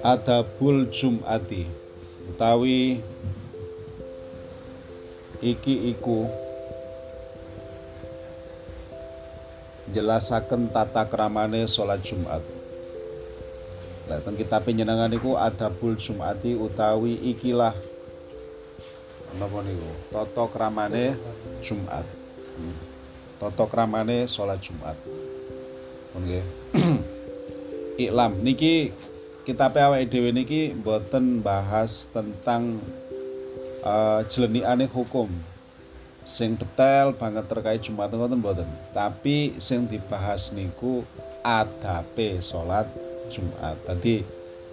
Adabul Jum'ati utawi iki iku jelasaken tata kramane salat Jumat. Lah teng kitab penjenengan iku Adabul Jum'ati utawi ikilah napa niku tata kramane Jumat. Hmm. Tata kramane salat Jumat. Nggih. Iklam niki kitab awake dhewe niki mboten bahas tentang uh, jeleniane hukum sing detail banget terkait Jumat ngoten mboten. Tapi sing dibahas niku adabe salat Jumat. Tadi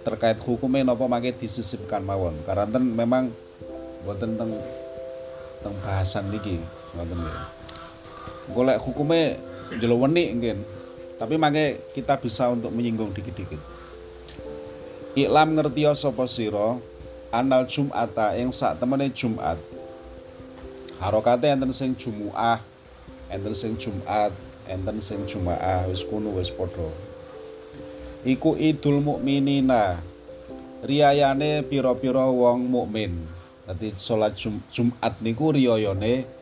terkait hukumnya napa mangke disisipkan mawon. Karena memang mboten teng teng bahasan niki ngoten. Golek hukumnya jelo wenik mungkin. Tapi mangke kita bisa untuk menyinggung dikit-dikit. Iklam ngerti sapa sira anal Jum'ata ing sak temene Jumat. Harokate enten sing Jumu'ah, enten sing Jumat, enten sing Juma'ah, wis kuno wis padha. Iku Idul Mukminina. Riyayane pira-pira wong mukmin. Dadi salat Jum Jumat niku riyayane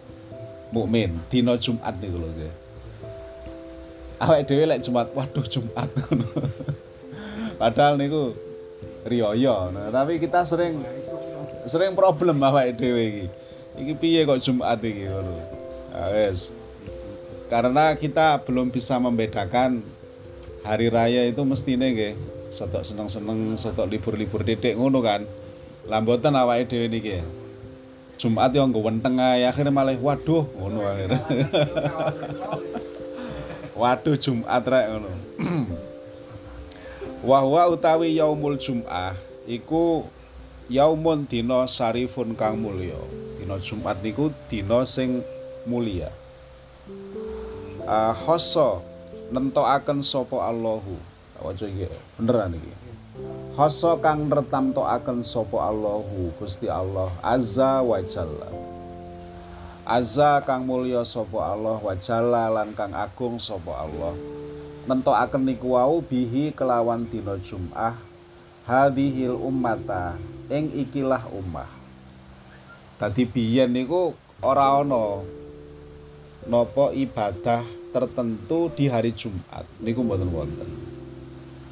mukmin, dina Jumat niku lho nggih. Awake dhewe lek Jumat, waduh Jumat Padahal niku riyaya. Nah, tapi kita sering sering problem awake dhewe iki. Iki piye kok Jumat iki ngono. Nah. Karena kita belum bisa membedakan hari raya itu mestine nggih sotok seneng-seneng, sotok libur-libur titik ngono kan. Lah mboten awake dhewe niki. Jumat yo nggo wenteng ae akhirnya malah waduh ngono akhirnya. waduh Jumat rek ngono. Wahwa utawi yaumul Jum'ah iku yaumun dina sarifun kang mulya. Dina Jumat niku dina sing mulia. Uh, hoso nentokaken sapa Allahu. Waca iki beneran iki. Hoso kang nretamtokaken sapa Allahu Gusti Allah azza wa jalla. Azza kang mulya sapa Allah wa jalla lan kang agung sapa Allah nentokaken niku wau bihi kelawan dina Jum'ah hadhil ummata ing ikilah ummah. Dadi biyen niku ora ana napa ibadah tertentu di hari Jumat niku mboten.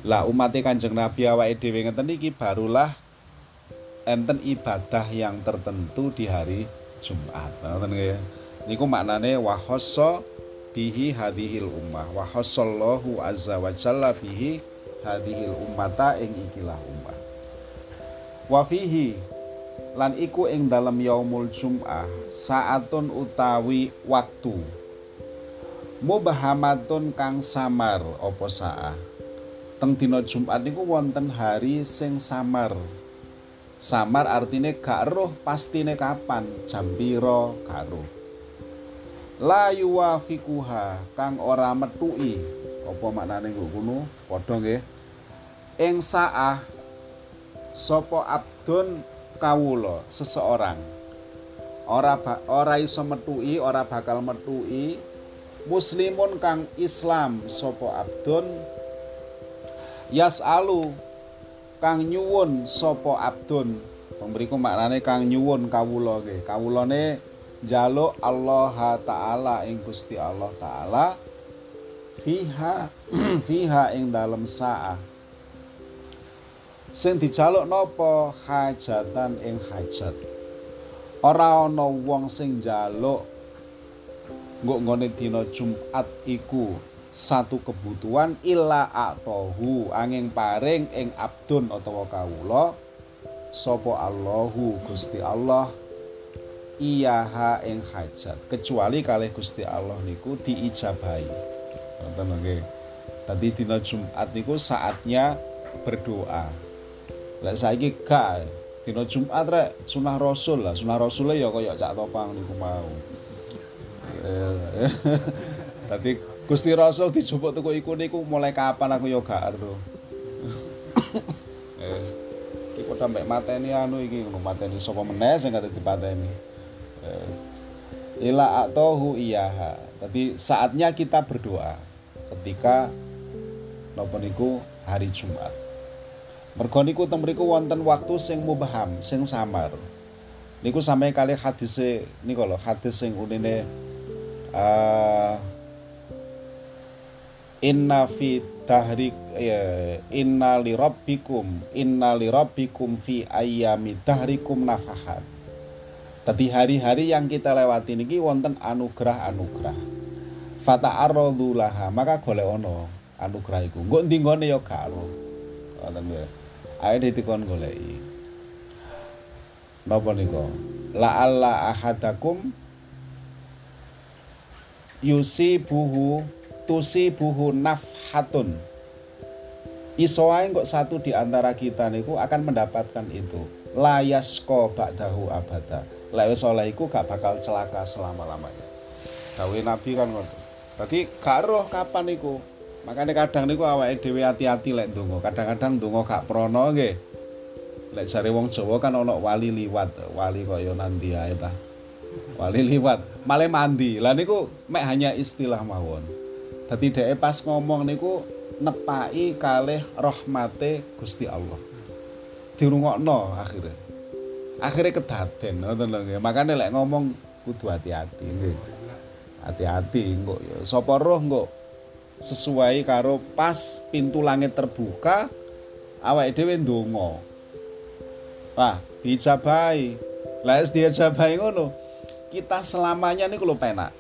Lah umat Kanjeng Nabi awake dhewe ngeten iki barulah enten ibadah yang tertentu di hari Jumat. Ngoten nggih. Niku maknane wa bihi hadhil ummah wa hasallahu azza wa jalla bihi hadhil ummata ing ikilah ummah wa fihi lan iku ing dalam yaumul jum'ah saatun utawi waktu mubahamatun kang samar opo saah teng dina Jumat niku wonten hari sing samar. Samar artine gak roh pastine kapan? Jam pira gak roh. La yuwafikuha kang ora metuki. Apa maknane nggo kuno padha nggih. Ing saah sapa abdun kawula seseorang. Ora ora iso metuki ora bakal metuki. Muslimun kang Islam sapa abdun yasalu kang nyuwun sapa abdun. Pemberiku maknane kang nyuwun kawula nggih. Kawulane jaluk Allah taala ing Gusti Allah taala fiha fiha ing dalam saah. Sing dijaluk napa? Hajatan ing hajat. Ora ana wong sing njaluk nggo nggone dina Jumat iku satu kebutuhan illa atahu angin paring ing abdun utawa kawula sapa Allahu Gusti Allah iyaha ing hajat kecuali kalih Gusti Allah niku diijabahi. Wonten. Tadi dina Jumat niku saatnya berdoa. Lek saiki gak dina Jumat rek sunah Rasul lah, sunah Rasul ya kaya cak topang niku mau. Tadi Gusti Rasul dijupuk tuku iku niku mulai kapan aku ya gak ero. eh, iki kok sampe mateni anu iki ngono mateni sapa meneh sing kate dipateni. Eh, ila atohu iyaha. Tapi saatnya kita berdoa. ketika napa niku hari Jumat. Mergo niku teng mriku wonten waktu sing mubaham, sing samar. Niku sampe kali hadis niku lho, hadis sing unine uh, inna fi tahrik ya, inna li rabbikum inna li rabbikum fi ayyami tahrikum nafahat. Tadi hari-hari yang kita lewati niki wonten anugerah-anugerah. Fata laha, maka golek ono anugerah iku. Engko ndi nggone ya gak ono. Ngoten ya. Ayo ditikon goleki. Napa alla ahadakum yusibuhu tusibuhu nafhatun. Iso ae kok satu di antara kita niku akan mendapatkan itu. Layas ko ba'dahu abada. Lek wis oleh iku gak bakal celaka selama-lamanya. Dawe Nabi kan ngono. Dadi gak roh kapan iku. Makanya kadang niku awake dhewe hati-hati lek ndonga. Kadang-kadang ndonga gak prono nggih. Lek jare wong Jawa kan ana wali liwat, wali kaya nanti ae. Wali liwat, malah mandi. Lah niku mek hanya istilah mawon. Dadi dhek pas ngomong niku nepai kalih rahmate Gusti Allah. Dirungokno akhirnya. Akhirnya kedaden ngoten lho nggih. Makane lek ngomong kudu hati-hati nggih. Hati-hati engko ya sapa roh engko sesuai karo pas pintu langit terbuka awake dhewe ndonga. Wah, dijabahi. Lah wis dijabahi ngono. Kita selamanya niku lho penak.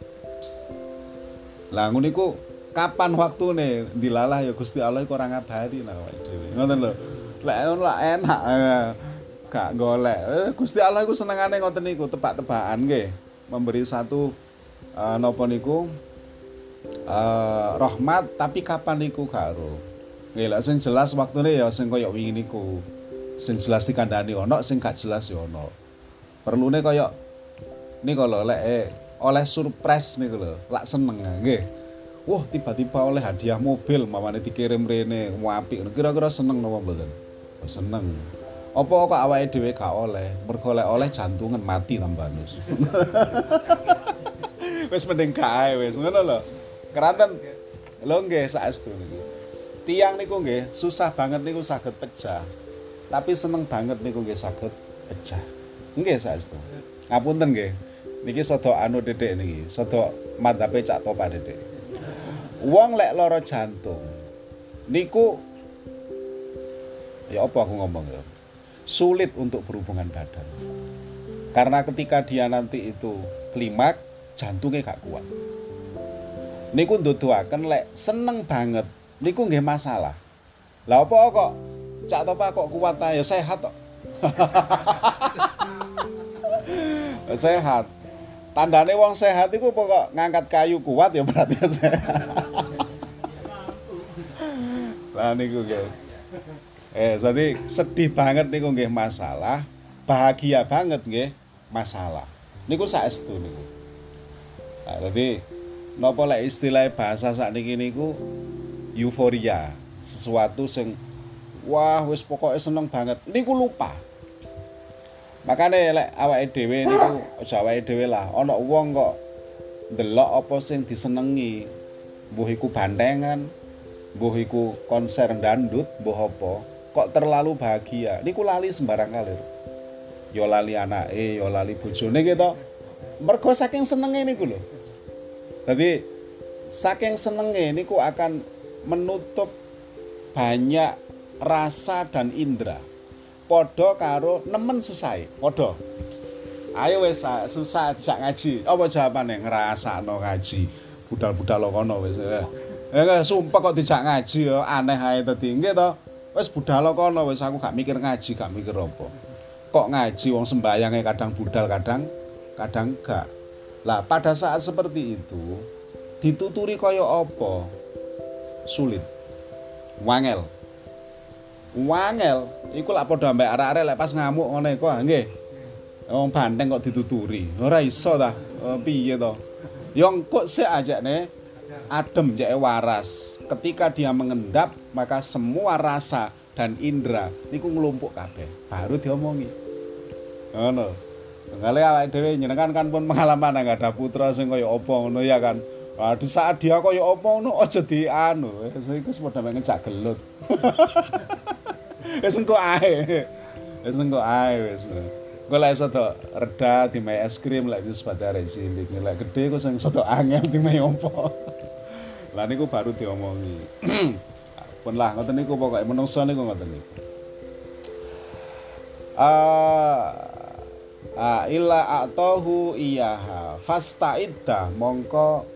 Lah niku kapan waktu nih dilalah ya Gusti Allah ora ngabari nah dhewe. Ngoten lho. Lek lah enak. Gak golek. Eh, Gusti Allah iku senengane ngoten niku tebak-tebakan nggih. Memberi satu uh, napa niku uh, rahmat tapi kapan niku karo. Nggih lek sing jelas waktune ya sing kaya wingi niku sing jelas dikandani ono sing gak jelas ya ono perlune kaya niku lho lek eh, oleh surprise niku lho lak seneng nggih wah tiba-tiba oleh hadiah mobil mamane dikirim rene. Apik kira-kira seneng napa mboten? Seneng. Apa kok awake dhewe gak oleh? Mergo oleh jantungan mati tambanus wis mending gak wis. Ngono lho. Keranten? Lho nggih saestu niku tiang niku nggih susah banget niku saged pecah. Tapi seneng banget niku nggih saged pecah. Nggih saestu. Ngapunten nggih. Niki sodo anu dedek niki, sodo madhape cak topa dedek. Wong lek lara jantung niku ya apa aku ngomong ya. Sulit untuk berhubungan badan. Karena ketika dia nanti itu klimak, jantungnya gak kuat. Niku nduduhaken lek seneng banget niku nggih masalah. Lah apa kok Cak Topa kok kuat ya sehat kok. sehat. Tandane wong sehat itu pokok ngangkat kayu kuat ya berarti sehat. Lah niku nggih. Eh, jadi sedih banget niku nggih masalah, bahagia banget nggih masalah. Niku saestu niku. Nah, jadi napa lek istilah bahasa sakniki niku euforia, sesuatu sing wah wis pokoknya seneng banget niku lupa makanya lek awake dhewe niku aja awake dhewe lah ana wong kok ndelok apa sing disenengi mbuh iku bantengan mbuh iku konser dandut mbuh apa? Kok terlalu bahagia? Niku lali sembarang kalir yo lali anake yo lali bojone gitu mergo saking senenge niku lho. Jadi saking senenge niku akan menutup banyak rasa dan indera. Podo karo nemen susah podo ayo wes susah dijak ngaji. Apa jawabane? Ngrasakno ngaji. Budal-budal lo kono wis ya sumpah kok dijak ngaji ya aneh ae dadi. Nggih to wis budal kono wis aku gak mikir ngaji gak mikir apa. Kok ngaji wong sembayange kadang budal kadang kadang gak. Lah pada saat seperti itu dituturi kaya apa? Sulit. Wangel. Wangel iku lak padha ambek arek-arek lek pas ngamuk ngono iku ah, nggih. Wong banteng kok dituturi. Ora iso ta oh, piye to yang kok sik nih adem jake waras ketika dia mengendap maka semua rasa dan indera niku ngelumpuk kabeh baru diomongi ngono Ngale awake dhewe nyenengan kan pun pengalaman nggak ada putra sing kaya apa ngono ya kan. Ah, di saat dia kaya apa ngono aja di anu, iku wis padha ngejak gelut. Wis engko ae. Wis engko ae wis. Gue lek soto reda dimai es krim lek wis pada cilik. Lek gede gue sing soto angel dimai opo. Lah niku baru diomongi. Pun lah ngoten niku pokoke menungso niku ngoten niku. Ah ah illa atahu iyaha fastaidda mongko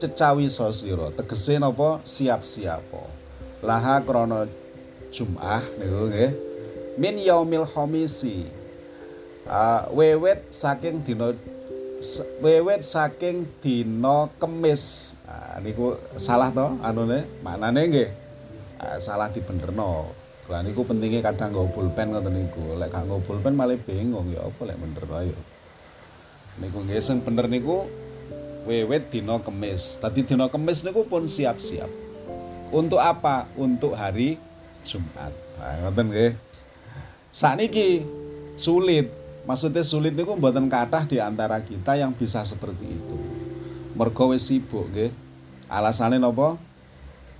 cecawi sosiro tegese napa siap-siap laha krana Jum'ah niku nggih min yaumil khamisi uh, wewet saking dina wewet saking dina kemis uh, niku salah to anune maknane nggih uh, salah dibenerno lah niku pentingnya kadang nggo pulpen ngoten niku lek gak pulpen malah bingung ya apa lek bener ayo niku nggih sing bener niku wewet dino kemis. Tadi dino kemis niku pun siap-siap. Untuk apa? Untuk hari Jumat. Nah, ngoten nggih. Sakniki sulit. Maksudnya sulit niku mboten kathah di antara kita yang bisa seperti itu. Mergo wis sibuk nggih. Alasane napa?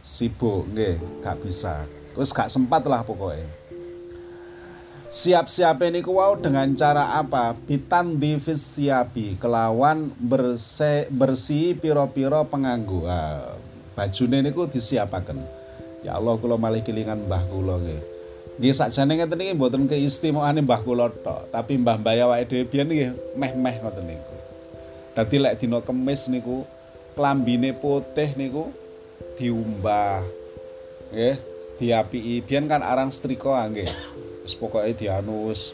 Sibuk nggih, gak bisa. Terus gak sempat lah pokoknya siap-siap ini wow dengan cara apa bitan divis siapi kelawan bersih bersih piro-piro penganggu ah, ini ku disiapakan ya Allah kula malih kelingan mbah kula nggih nggih sakjane ngeten niki mboten keistimewaane mbah kula tok tapi mbah mbah awake dhewe biyen nggih meh-meh ngoten niku. Dadi lek dina kemis niku klambine putih niku diumbah nggih diapiki. Biyen kan arang setrika nggih. Wis pokoke dianus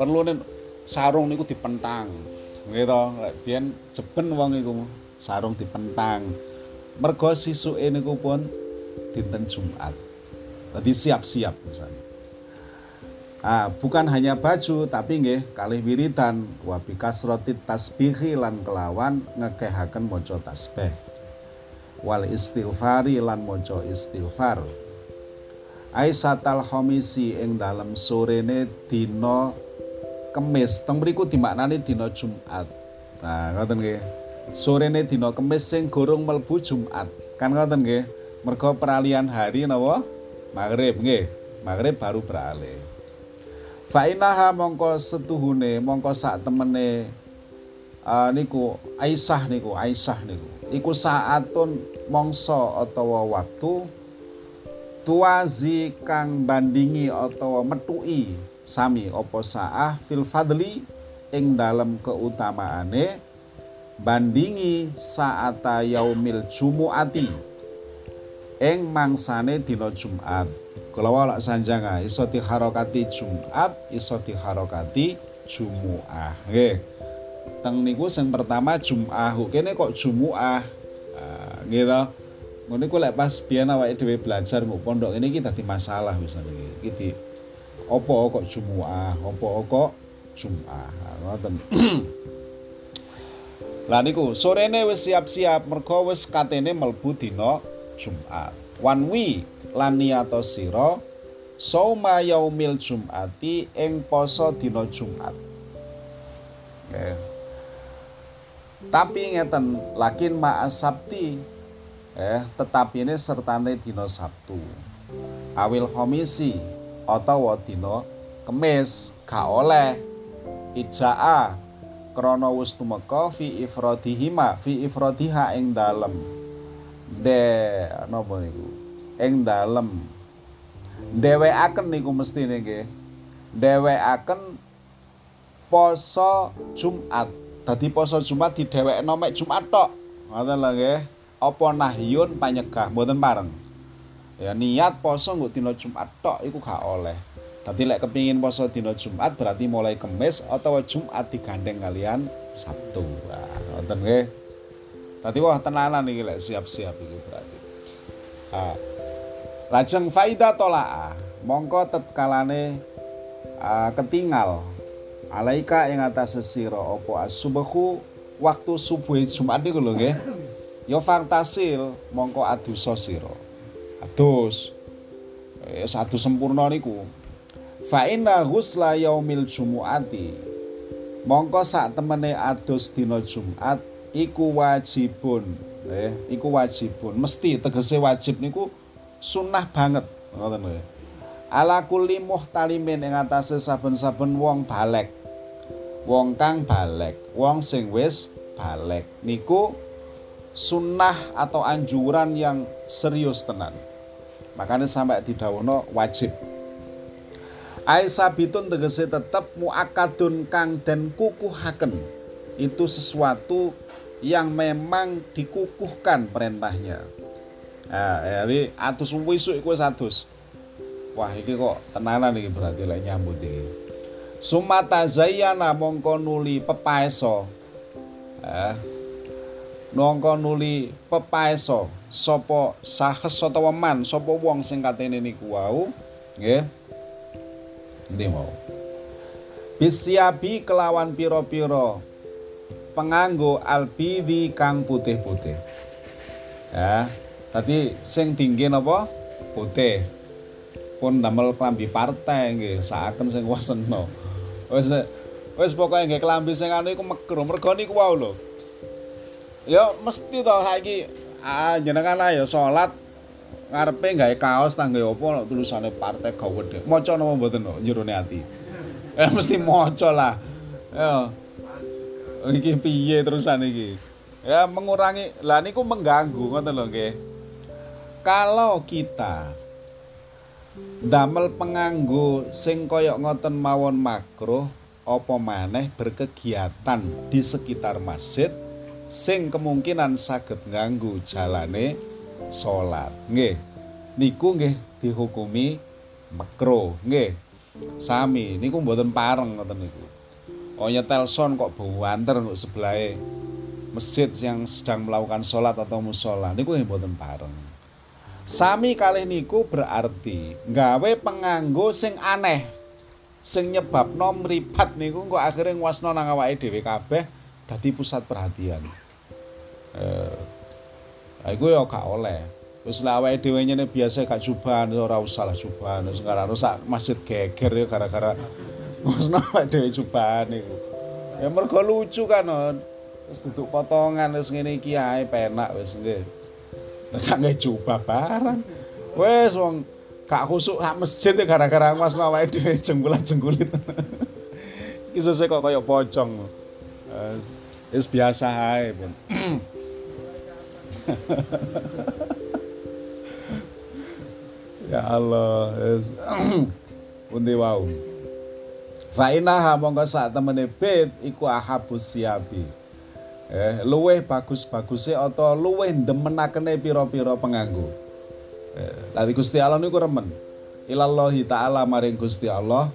perlu nih sarung niku dipentang gitu lek biyen jeben wong iku sarung dipentang. Mergo sisuke niku pun dinten Jumat. Tadi siap-siap misalnya Ah, bukan hanya baju tapi nggih kalih wiridan wa bikasrati tasbihi lan kelawan ngekehaken maca tasbih wal istighfari lan maca istighfar Aisatal Homisi ing dalam sorene dina Kemis. Teng mriku dimaknani dina Jumat. Nah, ngoten nggih. Sorene dina Kemis sing gorong melbu Jumat. Kan ngoten nggih. Mergo peralihan hari napa? Maghrib nggih. Maghrib baru beralih. Fainaha mongko setuhune mongko sak temene uh, niku Aisyah niku Aisyah niku. Iku saatun mongso utawa waktu tuazi kang bandingi atau metui sami opo saah fil fadli ing dalam keutamaane bandingi saata yaumil jumuati ing mangsane dina Jumat kula wala sanjanga iso diharokati Jumat iso diharokati Jumuah. Nggih. Teng niku sing pertama Jum'ah kene kok Jumuah? Nah, nggih ngono iku lek pas biyen awake dhewe belajar mbok pondok ini kita di masalah misalnya iki. Opo kok Jumat opo kok Jumat ngoten. Lah niku sorene wis siap-siap mergo wis katene mlebu dina Jumat. One week lan niyato sira sauma yaumil Jumati ing poso dina Jumat. Okay. Tapi ngeten, lakin ma'as sabti eh tetapi ini sertane dino Sabtu awil komisi utawa dino kemis gak oleh ijaa krana wis tumeka fi ifradihima fi ifradiha ing dalem de napa niku ing dalem dhewekaken niku mestine nggih dhewekaken poso Jumat dadi poso Jumat didhewekno mek Jumat tok ngoten lho nggih apa nahyun panyegah mboten pareng ya niat poso nggo dina Jumat tok iku gak oleh Dadi lek kepingin poso dina Jumat berarti mulai Kamis atau Jumat digandeng kalian Sabtu. Nah, ngoten nggih. Dadi wah tenanan iki lek siap-siap iki berarti. Ah. Lajeng faida tolaa, mongko tetkalane uh, ketinggal alaika ing atas sesira apa asubuhu waktu subuh Jumat niku lho nggih. Ya faktasil mongko adusa sira. Adus eh satu sempurna niku. Fa inna ghusla yaumil jumuati. Mongko sak temene adus dina Jumat iku wajibun nggih. Iku wajibun. Mesti tegese wajib niku sunnah banget. Ngoten lho ala kulli muhtalimin ing atase saben-saben wong balek. Wong kang balek wong sing wis balek. Niku sunnah atau anjuran yang serius tenan. Makanya sampai didhawuhno wajib. Aisabitun tegese tetep muakadun kang dan kukuhaken. Itu sesuatu yang memang dikukuhkan perintahnya. Nah, jadi atus wisuk iku atus. Wah, iki kok tenanan iki berarti lek nyambut iki. Sumata zayyana mongko nuli pepaeso. Eh, nongko nuli pepaeso sapa sahes utawa man sapa wong sing katene niku wau, nggih. Endi mau? Bisiabi kelawan piro-piro penganggo albidi kang putih-putih. Ya, tadi sing tinggi napa? Putih. Pun damel klambi partai nggih, saaken sing wasena. Wis wis pokoke nggih klambi sing anu iku megro, mergo niku wau lho. Ya mesti to saiki ah jenengan ayo salat ngarepe gawe kaos tangga apa tulisane partai gawedhe. Maca napa mboten kok jerone ati. Ya mesti maca lah. Ya. Iki piye terusan iki? Ya mengurangi lah niku mengganggu ngoten lho nggih. Kalau kita damel penganggo sing kaya ngoten mawon makruh apa maneh berkegiatan di sekitar masjid sing kemungkinan saged ngganggu jalane salat. Nggih. Niku nggih dihukumi makro, nggih. Sami niku mboten pareng ngoten niku. Oh nyetel son kok banter kok sebelahe masjid yang sedang melakukan sholat atau musola niku nggih mboten pareng. Sami kalih niku berarti nggawe penganggo sing aneh sing nyebabno mripat niku kok akhirnya ngwasno nang awake dhewe kabeh dadi pusat perhatian. Eh, iku ya gak oleh. Wis lah awake dhewe nyene biasa gak jubahan ora usah lah jubahan. Wis sekarang rusak masjid geger ya gara-gara wis awake dhewe jubahan iku. Ya mergo lucu kan. Wis duduk potongan wis ngene iki ae penak wis nggih. Nggih jubah barang. Wis wong gak khusuk sak masjid ya gara-gara mas awake dhewe jengkulat-jengkulit. Iki sesuk kok kaya pocong. Wis biasa ae, Pun. ya Allah yes. pundi wau fa inaha mongko sak temene bait iku ahabus siabi eh luweh bagus-baguse atau luweh demenakene pira-pira penganggo. Eh lali Gusti Allah niku remen. Ilallahi taala maring Gusti Allah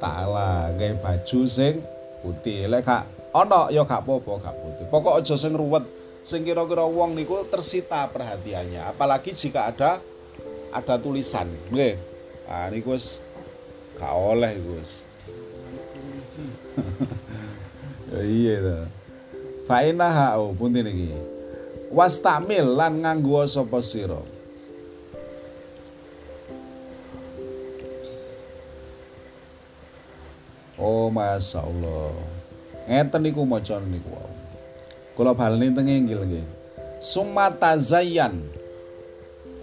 taala gawe baju sing putih. Lek gak ana ya gak apa-apa gak putih. Pokok aja sing ruwet sing kira-kira wong niku tersita perhatiannya. Apalagi jika ada ada tulisan. Nggih. Ah niku wis gak oleh wis. Ya iya to fa inaha oh pundi niki wastamil lan nganggo sapa sira Oh, Masya Allah. Ngeten niku maca niku. Kula baleni teng inggil. Sumata Zayyan.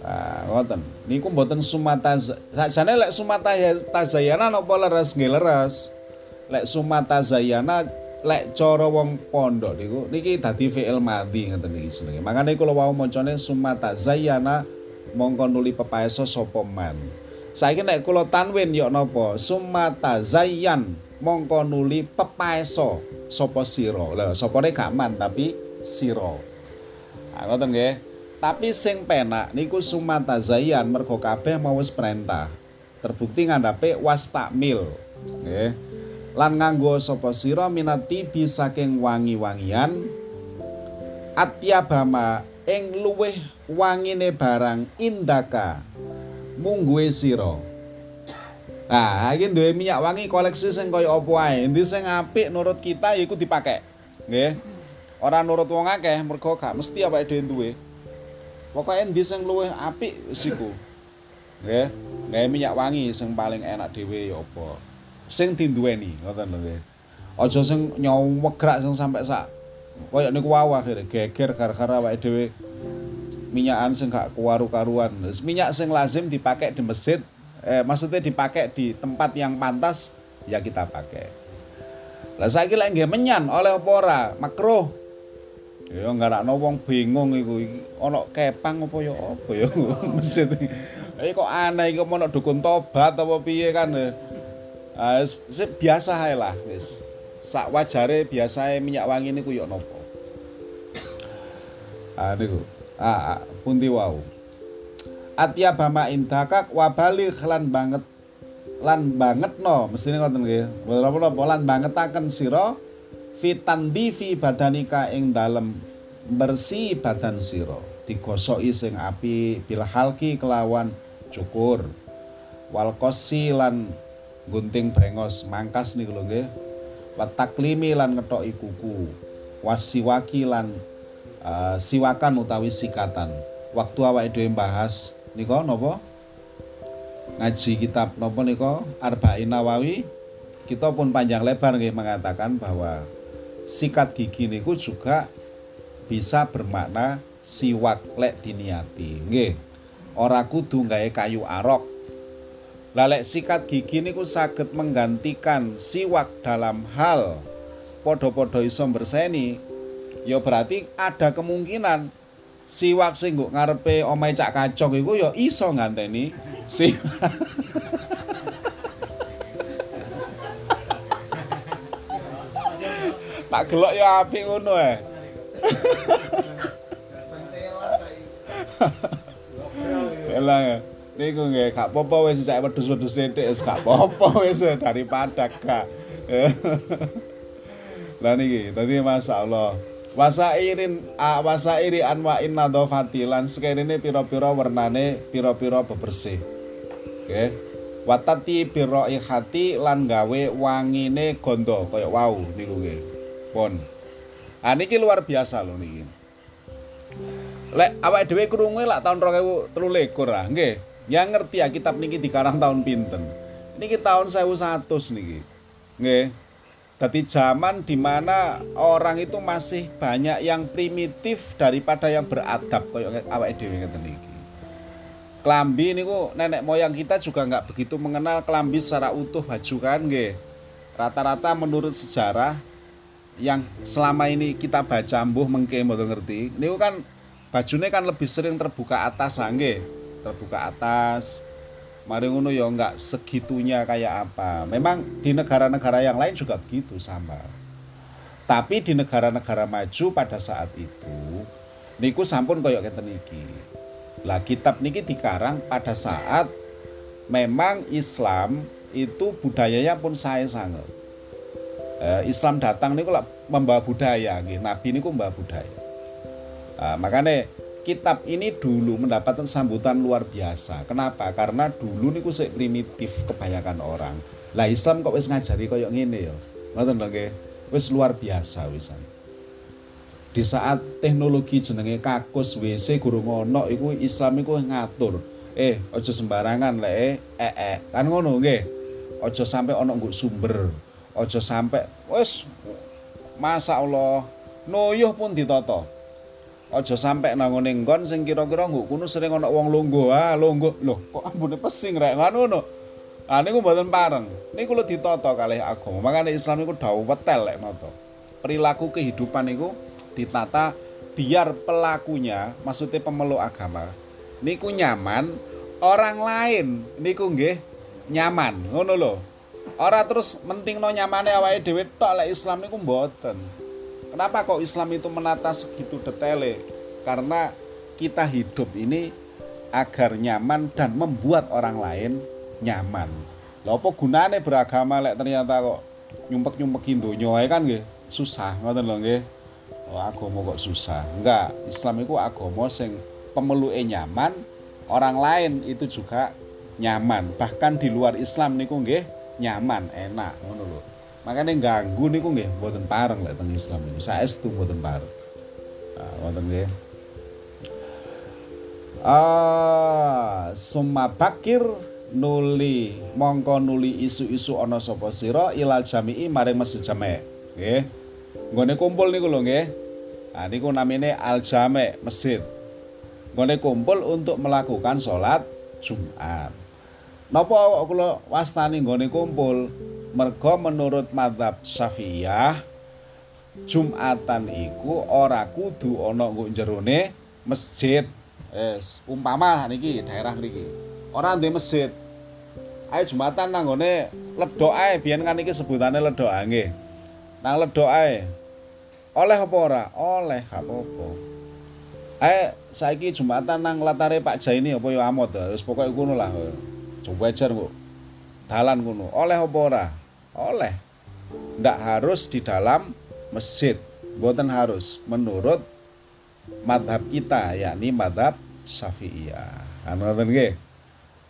Ah, ngoten. Niku mboten sumata sakjane lek sumata tazayana napa leres nggih leres. Lek sumata zayana lek cara wong pondok niku niki dadi fi'il madhi ngeten iki jenenge. Makane kula wau macane sumata zayana mongko nuli pepaesa sapa man. Saiki nek kula tanwin ya napa? Sumata zayyan mongko nuli pepaesa sapa sira. Lah sapane gak man tapi sira. Ah ngoten. Tapi sing penak niku sumata zayyan mergo kabeh mau wis perintah. Terbukti ngandhape wastakmil. Nggih. Lan nganggo sapa sira minati saking wangi-wangian atyabama ing luweh wangine barang indaka mungguhe sira. Nah, iki duwe minyak wangi koleksi sing kaya apa ae. Endi sing apik nurut kita ya iku dipakai. Nggih. Ora nurut wong akeh mergo gak mesti awake dhewe duwe. Pokoke endi sing luwih apik wis iku. Nggih. Gawe minyak wangi sing paling enak dhewe ya apa. Sing dinduweni, ngoten lho nggih. Aja sing nyowegrak sing sampai sak koyo niku wae akhire geger gara-gara awake dhewe minyakan sing gak kuaru-karuan. Minyak sing lazim dipakai di masjid, eh, maksudnya dipakai di tempat yang pantas, ya kita pakai. Lah saiki lek nggih menyan oleh apa ora? Makruh. Ya nggarakno wong bingung iku ana kepang apa ya apa ya masjid. Iki kok aneh iki mau dukun tobat apa piye kan. Ah, biasa lah wis. Sak wajare biasae minyak wangi niku yo napa. Ah niku. Ah, ah pundi wau. Atya bama indakak wabali lan banget lan banget no mestine ngoten nggih. Mboten apa-apa lan bangetaken sira fitandi fi badanika ing dalem bersih badan sira digosoki sing api bil halki kelawan cukur wal lan gunting brengos mangkas niku lho nggih. Wa taklimi lan ngetoki kuku. Wasiwaki lan uh, siwakan utawi sikatan. Waktu awake dhewe bahas nika napa? Ngaji kitab napa nika? Arba'in Nawawi. Kita pun panjang lebar nggih mengatakan bahwa sikat gigi niku juga bisa bermakna siwak lek diniati nggih. Ora kudu gawe kayu arok Lalek sikat gigi niku saged menggantikan siwak dalam hal podo-podo iso berseni, ya berarti ada kemungkinan siwak sing nggo ngarepe omahe cak kacok iku ya iso nganteni si Tak gelok ya apik ngono eh. Elang ya. Niku nggih gak apa-apa wis sak wedhus-wedhus titik wis gak apa-apa wis daripada gak. Lah niki dadi masyaallah. Wasairin wasairi anwa'in nadhafati lan sekerene pira-pira wernane pira-pira bebersih. Oke. Watati biroi hati lan gawe wangine gondo kaya wau niku nggih. Pun. Ah niki luar biasa lho niki. Lek awake dhewe krungu lak tahun 2023 ah, nggih. Yang ngerti ya kitab niki dikarang tahun pinten. Niki tahun 1100 niki. Nggih. Dadi zaman di mana orang itu masih banyak yang primitif daripada yang beradab kayak awake dhewe ngeten niku nenek moyang kita juga nggak begitu mengenal klambi secara utuh baju kan. Rata-rata menurut sejarah yang selama ini kita baca mbuh mengke ngerti. Niku kan bajunya kan lebih sering terbuka atas nggih terbuka atas. Mari ngono ya enggak segitunya kayak apa. Memang di negara-negara yang lain juga begitu sama. Tapi di negara-negara maju pada saat itu niku sampun koyok ngeten iki. Lah kitab niki dikarang pada saat memang Islam itu budayanya pun saya sangat. Eh, Islam datang niku membawa budaya. Nabi niku membawa budaya. Nah, makanya kitab ini dulu mendapatkan sambutan luar biasa. Kenapa? Karena dulu niku sik primitif kebanyakan orang. Lah Islam kok wis ngajari koyo ngene ya. Ngoten lho nggih. Wis luar biasa wisan. Di saat teknologi jenenge kakus WC gurung ono iku Islam iku ngatur. Eh, ojo sembarangan lek eh, eh, eh. kan ngono nggih. Ojo sampai ono nggo sumber. Ojo sampai wis Masa Allah noyuh pun ditoto aja sampe nangone nggon sing kira-kira nggo kuno sering ana wong longgo. Ah longgo. Lho kok ambune pesing rek? Ngono. Ah niku mboten pareng. Niku lho ditata kalih agama. Makane Islam niku dawuh wetel lek nata. Perilaku kehidupan niku ditata biar pelakunya maksudnya pemeluk agama niku nyaman. Orang lain niku nggih nyaman. Ngono lho. Ora terus menting no nyamane awake dhewe tok lek Islam niku mboten Kenapa kok Islam itu menata segitu detail? Karena kita hidup ini agar nyaman dan membuat orang lain nyaman. Lah apa gunane beragama lek ternyata kok nyumpek-nyumpekin donya ae kan nggih susah ngoten lho nggih. Oh, agama kok susah. Enggak, Islam itu agama sing pemeluke nyaman, orang lain itu juga nyaman. Bahkan di luar Islam niku nggih nyaman, enak ngono lho makanya ganggu niku nggih mboten pareng lek teng Islam niku saestu mboten pareng nah wonten nggih ah summa bakir nuli mongko nuli isu-isu ana sapa sira ilal jami'i maring masjid jame nggih nggone kumpul niku lho nggih Nah niku namine al jame masjid. Nggone kumpul untuk melakukan sholat Jumat. Napa kula wastani nggone kumpul? Mergo menurut madhab Syafi'iyah Jumatan iku ora kudu ana nggo jerone masjid. Es, umpama niki daerah niki. Ora ndek masjid. Ayo Jumatan nang nggone ledok ae, biyen kan iki sebutane ledok nggih. Nang ledok ae. Oleh apa ora? Oleh, gak apa-apa. Ae saiki Jumatan nang latare Pak Jaini apa ya amot wis pokoke ngono lah. Coba ajar kok. Dalan ngono. Oleh apa ora? Oleh. Ndak harus di dalam masjid. Buatan harus menurut madhab kita yakni madhab Syafi'iyah. Anu nggih.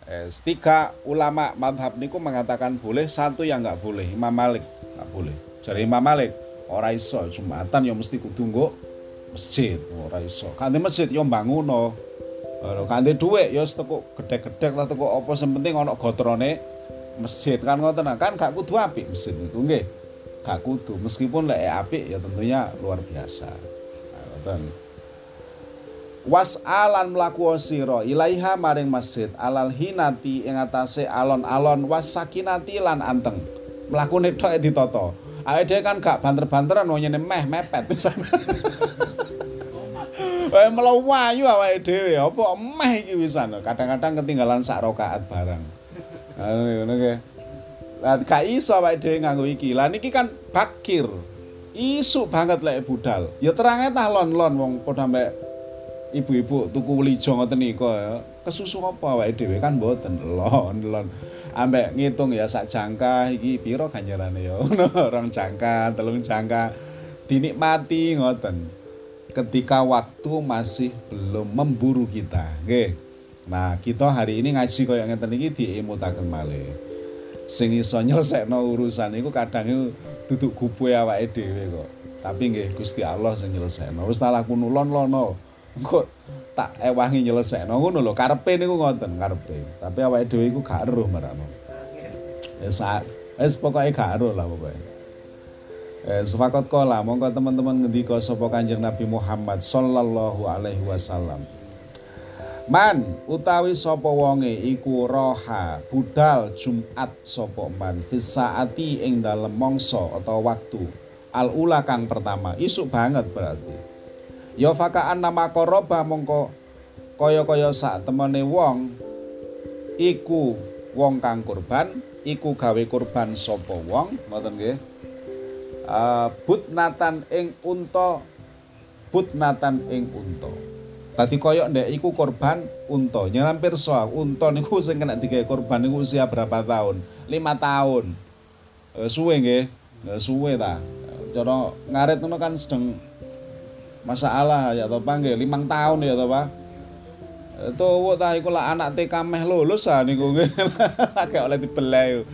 Eh, tiga ulama madhab niku mengatakan boleh, satu yang nggak boleh. Imam Malik nggak boleh. Jadi Imam Malik ora iso Jumatan yang mesti kudu nggo masjid, ora iso. Kanthi masjid yo banguno. Kalau kanthi dhuwit yo teko gedhe-gedhe ta teko apa sing penting ana gotrone masjid kan ngoten kan gak kudu apik masjid niku nggih. Gak kudu meskipun lek apik ya tentunya luar biasa. Nah, ngoten. Was-alan mlaku sira ilaiha maring masjid alal hinati ing atase alon-alon wasakinati lan anteng. Mlaku tok ditata. Awake dhewe kan gak banter-banteran nyene meh mepet. Pisan Wae melayu awake dhewe apa meh iki pisan kadang-kadang ketinggalan sak rakaat barang ngono nggih Lah gak iso awake dhewe nganggo iki. Lah niki kan bakir. Isu banget lek budal. Ya terange tah lon-lon wong padha mbek ibu-ibu tuku lijo ngoten niku ya. Kesusu apa awake dhewe kan mboten lon lon. Ambek ngitung ya sak jangka iki piro ganjarane ya. Ngono, rong jangka, telung jangka. Dinikmati ngoten. Ketika waktu masih belum memburu kita, nggih. Nah, kita hari ini ngaji koyo ngeten iki diemutaken malih. Sing iso nyelesekno urusan iku kadang iku duduk gupuhe awake dhewe kok. Tapi nggih Gusti Allah sing nyelesekno. Wis tak lakunu lon-lono kok tak ewangi nyelesekno ngono lho karepe niku ngoten karepe tapi awake dhewe iku gak eruh marakno ya sak wis pokoke gak eruh lah pokoke eh sefakot kola monggo teman-teman ngendika sapa Kanjeng Nabi Muhammad sallallahu alaihi wasallam Man utawi sapa wonge iku roha budal Jumat sapa man fisaati ing dalem mangsa utawa waktu al ula kang pertama isuk banget berarti. Ya fakaan nama koroba mongko kaya-kaya sak temene wong iku wong kang kurban iku gawe kurban sapa wong ngoten nggih? Uh, butnatan ing unta butnatan ing unta Tadi koyok ndek iku korban unta. Nyelam pirsa, unta niku sing kena digawe korban niku usia berapa tahun? Lima tahun. E, suwe nggih. E, suwe ta. Cara ngarit ngono kan sedang masalah ya toh panggil limang tahun ya toh pak itu tak iku lah anak TK meh lulus ah niku kayak oleh dibelai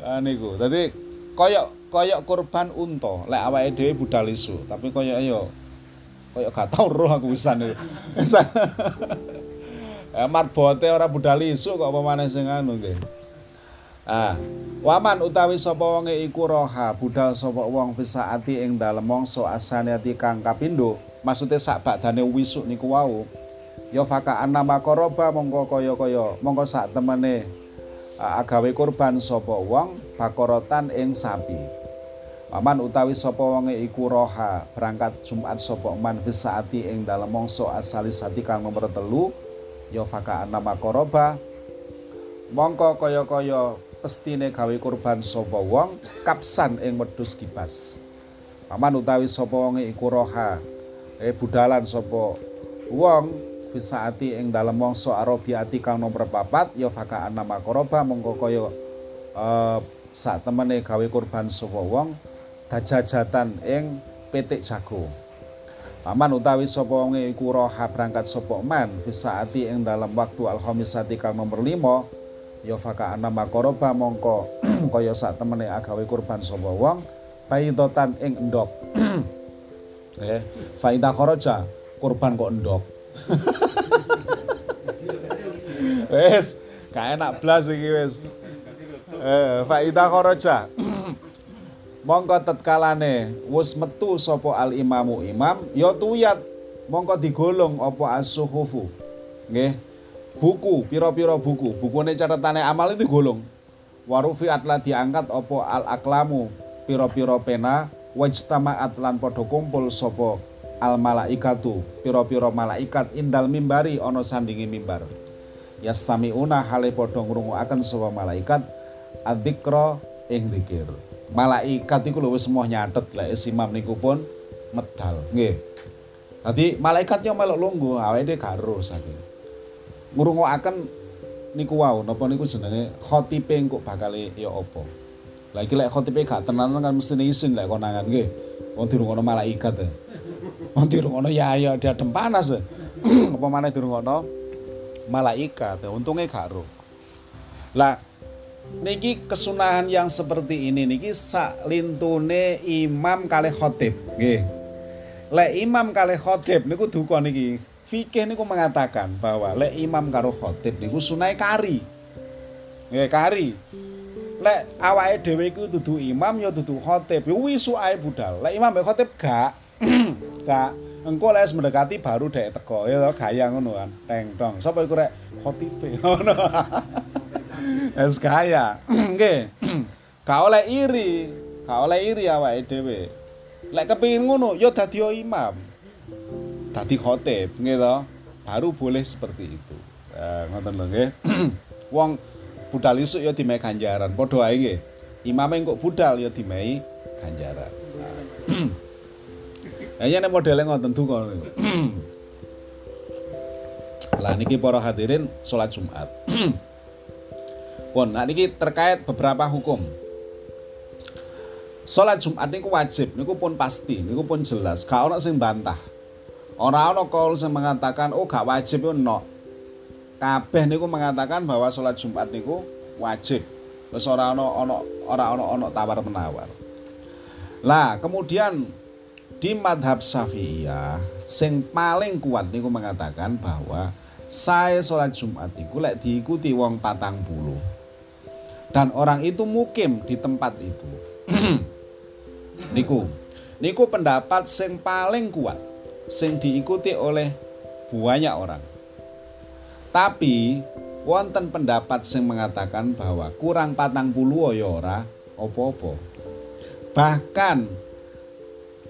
ah niku tadi koyok koyok korban unto lek awake dhewe budal isu tapi koyok ayo koyok gak tau roh aku pisan itu ya marbote ora budal isu kok apa maneh sing anu nggih Ah, waman utawi sapa wonge iku roha budal sapa wong fisaati ing dalem mangsa asaniati kang kapindo, maksude sak badane wisuk niku wau. Ya faka anama koroba mongko kaya-kaya mongko sak temene agawe kurban sapa wong bakorotan ing sapi. Waman utawi sapa wonge iku roha. Berangkat Jumat sapa man fisaati ing dalem mangsa asalisati kang nomor telu. Ya faka anama koroba mongko kaya-kaya pestine gawe kurban sapa wong kapsan ing wedhus kibas. Paman utawi sapa wonge iku roha. Eh budalan sapa wong fisaati ing dalem mangsa arabiati kang nomor papat. Ya faka nama koroba mongko kaya uh, sak temene gawe kurban sapa wong dajajatan ing petik jago. Paman utawi sapa wonge iku roha berangkat sapa man fisaati ing dalam waktu al-khamisati kang nomor 5 ya faka ana makoroba mongko kaya sak temene agawe kurban sapa wong baidotan ing endok eh faida kharaja kurban kok endok wes gak enak blas iki wis eh faida kharaja mongko tetkalane wis metu sapa al imamu imam ya tuyat. Mongko digolong apa as-suhufu. Nggih. Buku pira-pira buku. Bukune catatane amal itu golong warufi atla diangkat apa al aklamu pira-pira pena. Wajtama'at lan padha kumpul sapa al malaikatu pira-pira malaikat indal mimbari ana sandingi mimbar. Yastamiuna hale padha ngrungokaken sapa malaikat. Adzikra ing zikir malaikat lho wis semoh nyatet lek imam niku pun medal. Nggih. Dadi malaikat yo melok lungguh awake dhewe garo saking ngrungokaken niku wau napa niku jenenge? Khotipe engko bakal ya apa? Lah iki lek khotipe gak tenan kan mesti isin lek konangan nggih. Wong dirungono malaikat e wong dirungono ya ya diadem panas e apa maneh dirungono? Malaikat untungnya garo lah niki kesunahan yang seperti ini niki sak lintune imam kali khotib nggih. Lek imam kali khotib niku duka niki. Fikih niku mengatakan bahwa lek imam karo khotib niku sunai kari. Nggih kari. Lek awake dhewe iku dudu imam ya dudu khotib. Ya wis suae budal. Lek imam mek khotib gak gak. Engko lek mendekati baru dek teko. Ya gaya ngono kan. Teng tong sapa iku rek? Khotibe. Ngono Es kaya. Nggih. Gak oleh iri, gak oleh iri awake dhewe. Lek kepengin ngono ya dadi imam. Dadi khotib, nggih to. Baru boleh seperti itu. Eh ngoten lho nggih. Wong budal isuk ya dimai ganjaran, padha ae nggih. Imame kok budal ya dimai ganjaran. Hanya nek modele ngoten duka niku. Lah niki para hadirin salat Jumat. Pun, nah niki terkait beberapa hukum. Salat Jumat niku wajib, niku pun pasti, niku pun jelas. Gak ono sing bantah. Ora ono kaul sing mengatakan oh gak wajib itu no. Kabeh niku mengatakan bahwa salat Jumat niku wajib. Wis ora ono ono ora ono ono tawar menawar. Lah, kemudian di madhab Syafi'iyah sing paling kuat niku mengatakan bahwa saya sholat Jumat itu lek diikuti wong patang puluh dan orang itu mukim di tempat itu. niku, niku pendapat sing paling kuat, sing diikuti oleh banyak orang. Tapi wonten pendapat sing mengatakan bahwa kurang patang puluh ya ora opo-opo. Bahkan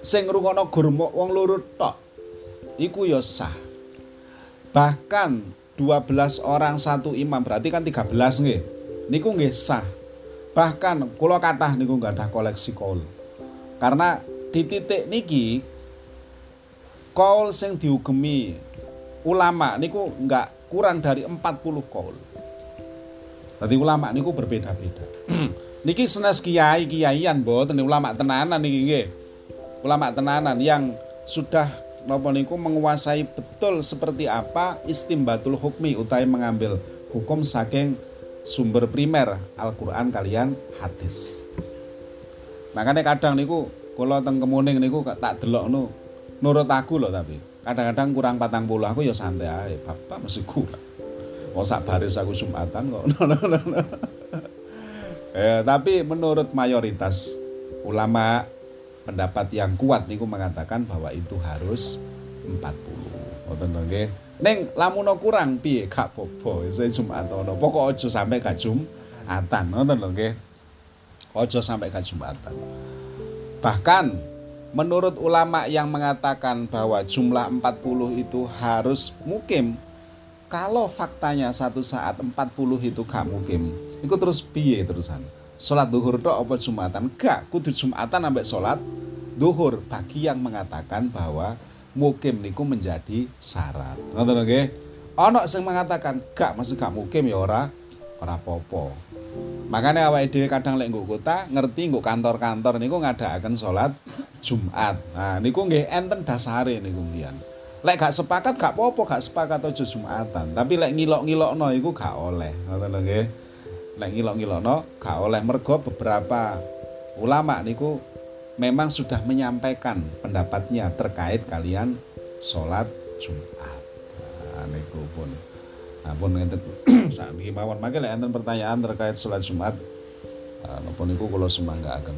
sing ngrungokno gurmuk wong loro tok iku ya sah. Bahkan 12 orang satu imam berarti kan 13 nggih niku nggih sah. Bahkan kula kathah niku ada koleksi kaul. Karena di titik niki kaul sing diugemi ulama niku nggak kurang dari 40 kaul. Tadi ulama niku berbeda-beda. niki senes kiai kiaian mboten ulama tenanan niki nggih. Ulama tenanan yang sudah napa niku menguasai betul seperti apa istimbatul hukmi utai mengambil hukum saking sumber primer Al-Qur'an kalian hadis. Makanya kadang niku kalau teng kemuning niku tak delok nu nurut aku loh tapi. Kadang-kadang kurang patang puluh aku ya santai aja bapak masih kurang. Mau sak baris aku Jumatan kok. Eh, tapi menurut mayoritas ulama pendapat yang kuat niku mengatakan bahwa itu harus 40 ngoten nggih Neng lamun kurang piye apa-apa, saya Jumat ono. Pokok aja sampai gak Jumatan, ngoten lho nggih. Aja sampai gak Jumatan. Bahkan menurut ulama yang mengatakan bahwa jumlah 40 itu harus mukim kalau faktanya satu saat 40 itu gak mukim itu terus piye terusan sholat duhur tok apa jumatan gak kudu jumatan sampai sholat duhur bagi yang mengatakan bahwa mukim niku menjadi syarat. Ngoten nggih. Ana sing mengatakan gak mesti gak mukim ya ora ora apa-apa. Makanya awake dhewe kadang lek nggo kota ngerti nggo kantor-kantor niku ngadakaken salat Jumat. Nah niku nggih enten dasare niku mbiyen. Lek gak sepakat gak apa-apa, gak sepakat aja Jumatan. Tapi lek ngilok-ngilokno iku gak oleh. Ngoten lho nggih. Lek ngilok-ngilokno gak oleh mergo beberapa ulama niku memang sudah menyampaikan pendapatnya terkait kalian sholat Jumat. Nah, niku pun. Nah, pun ngenten sakniki mawon mangke enten pertanyaan terkait sholat Jumat. Napa niku kula akan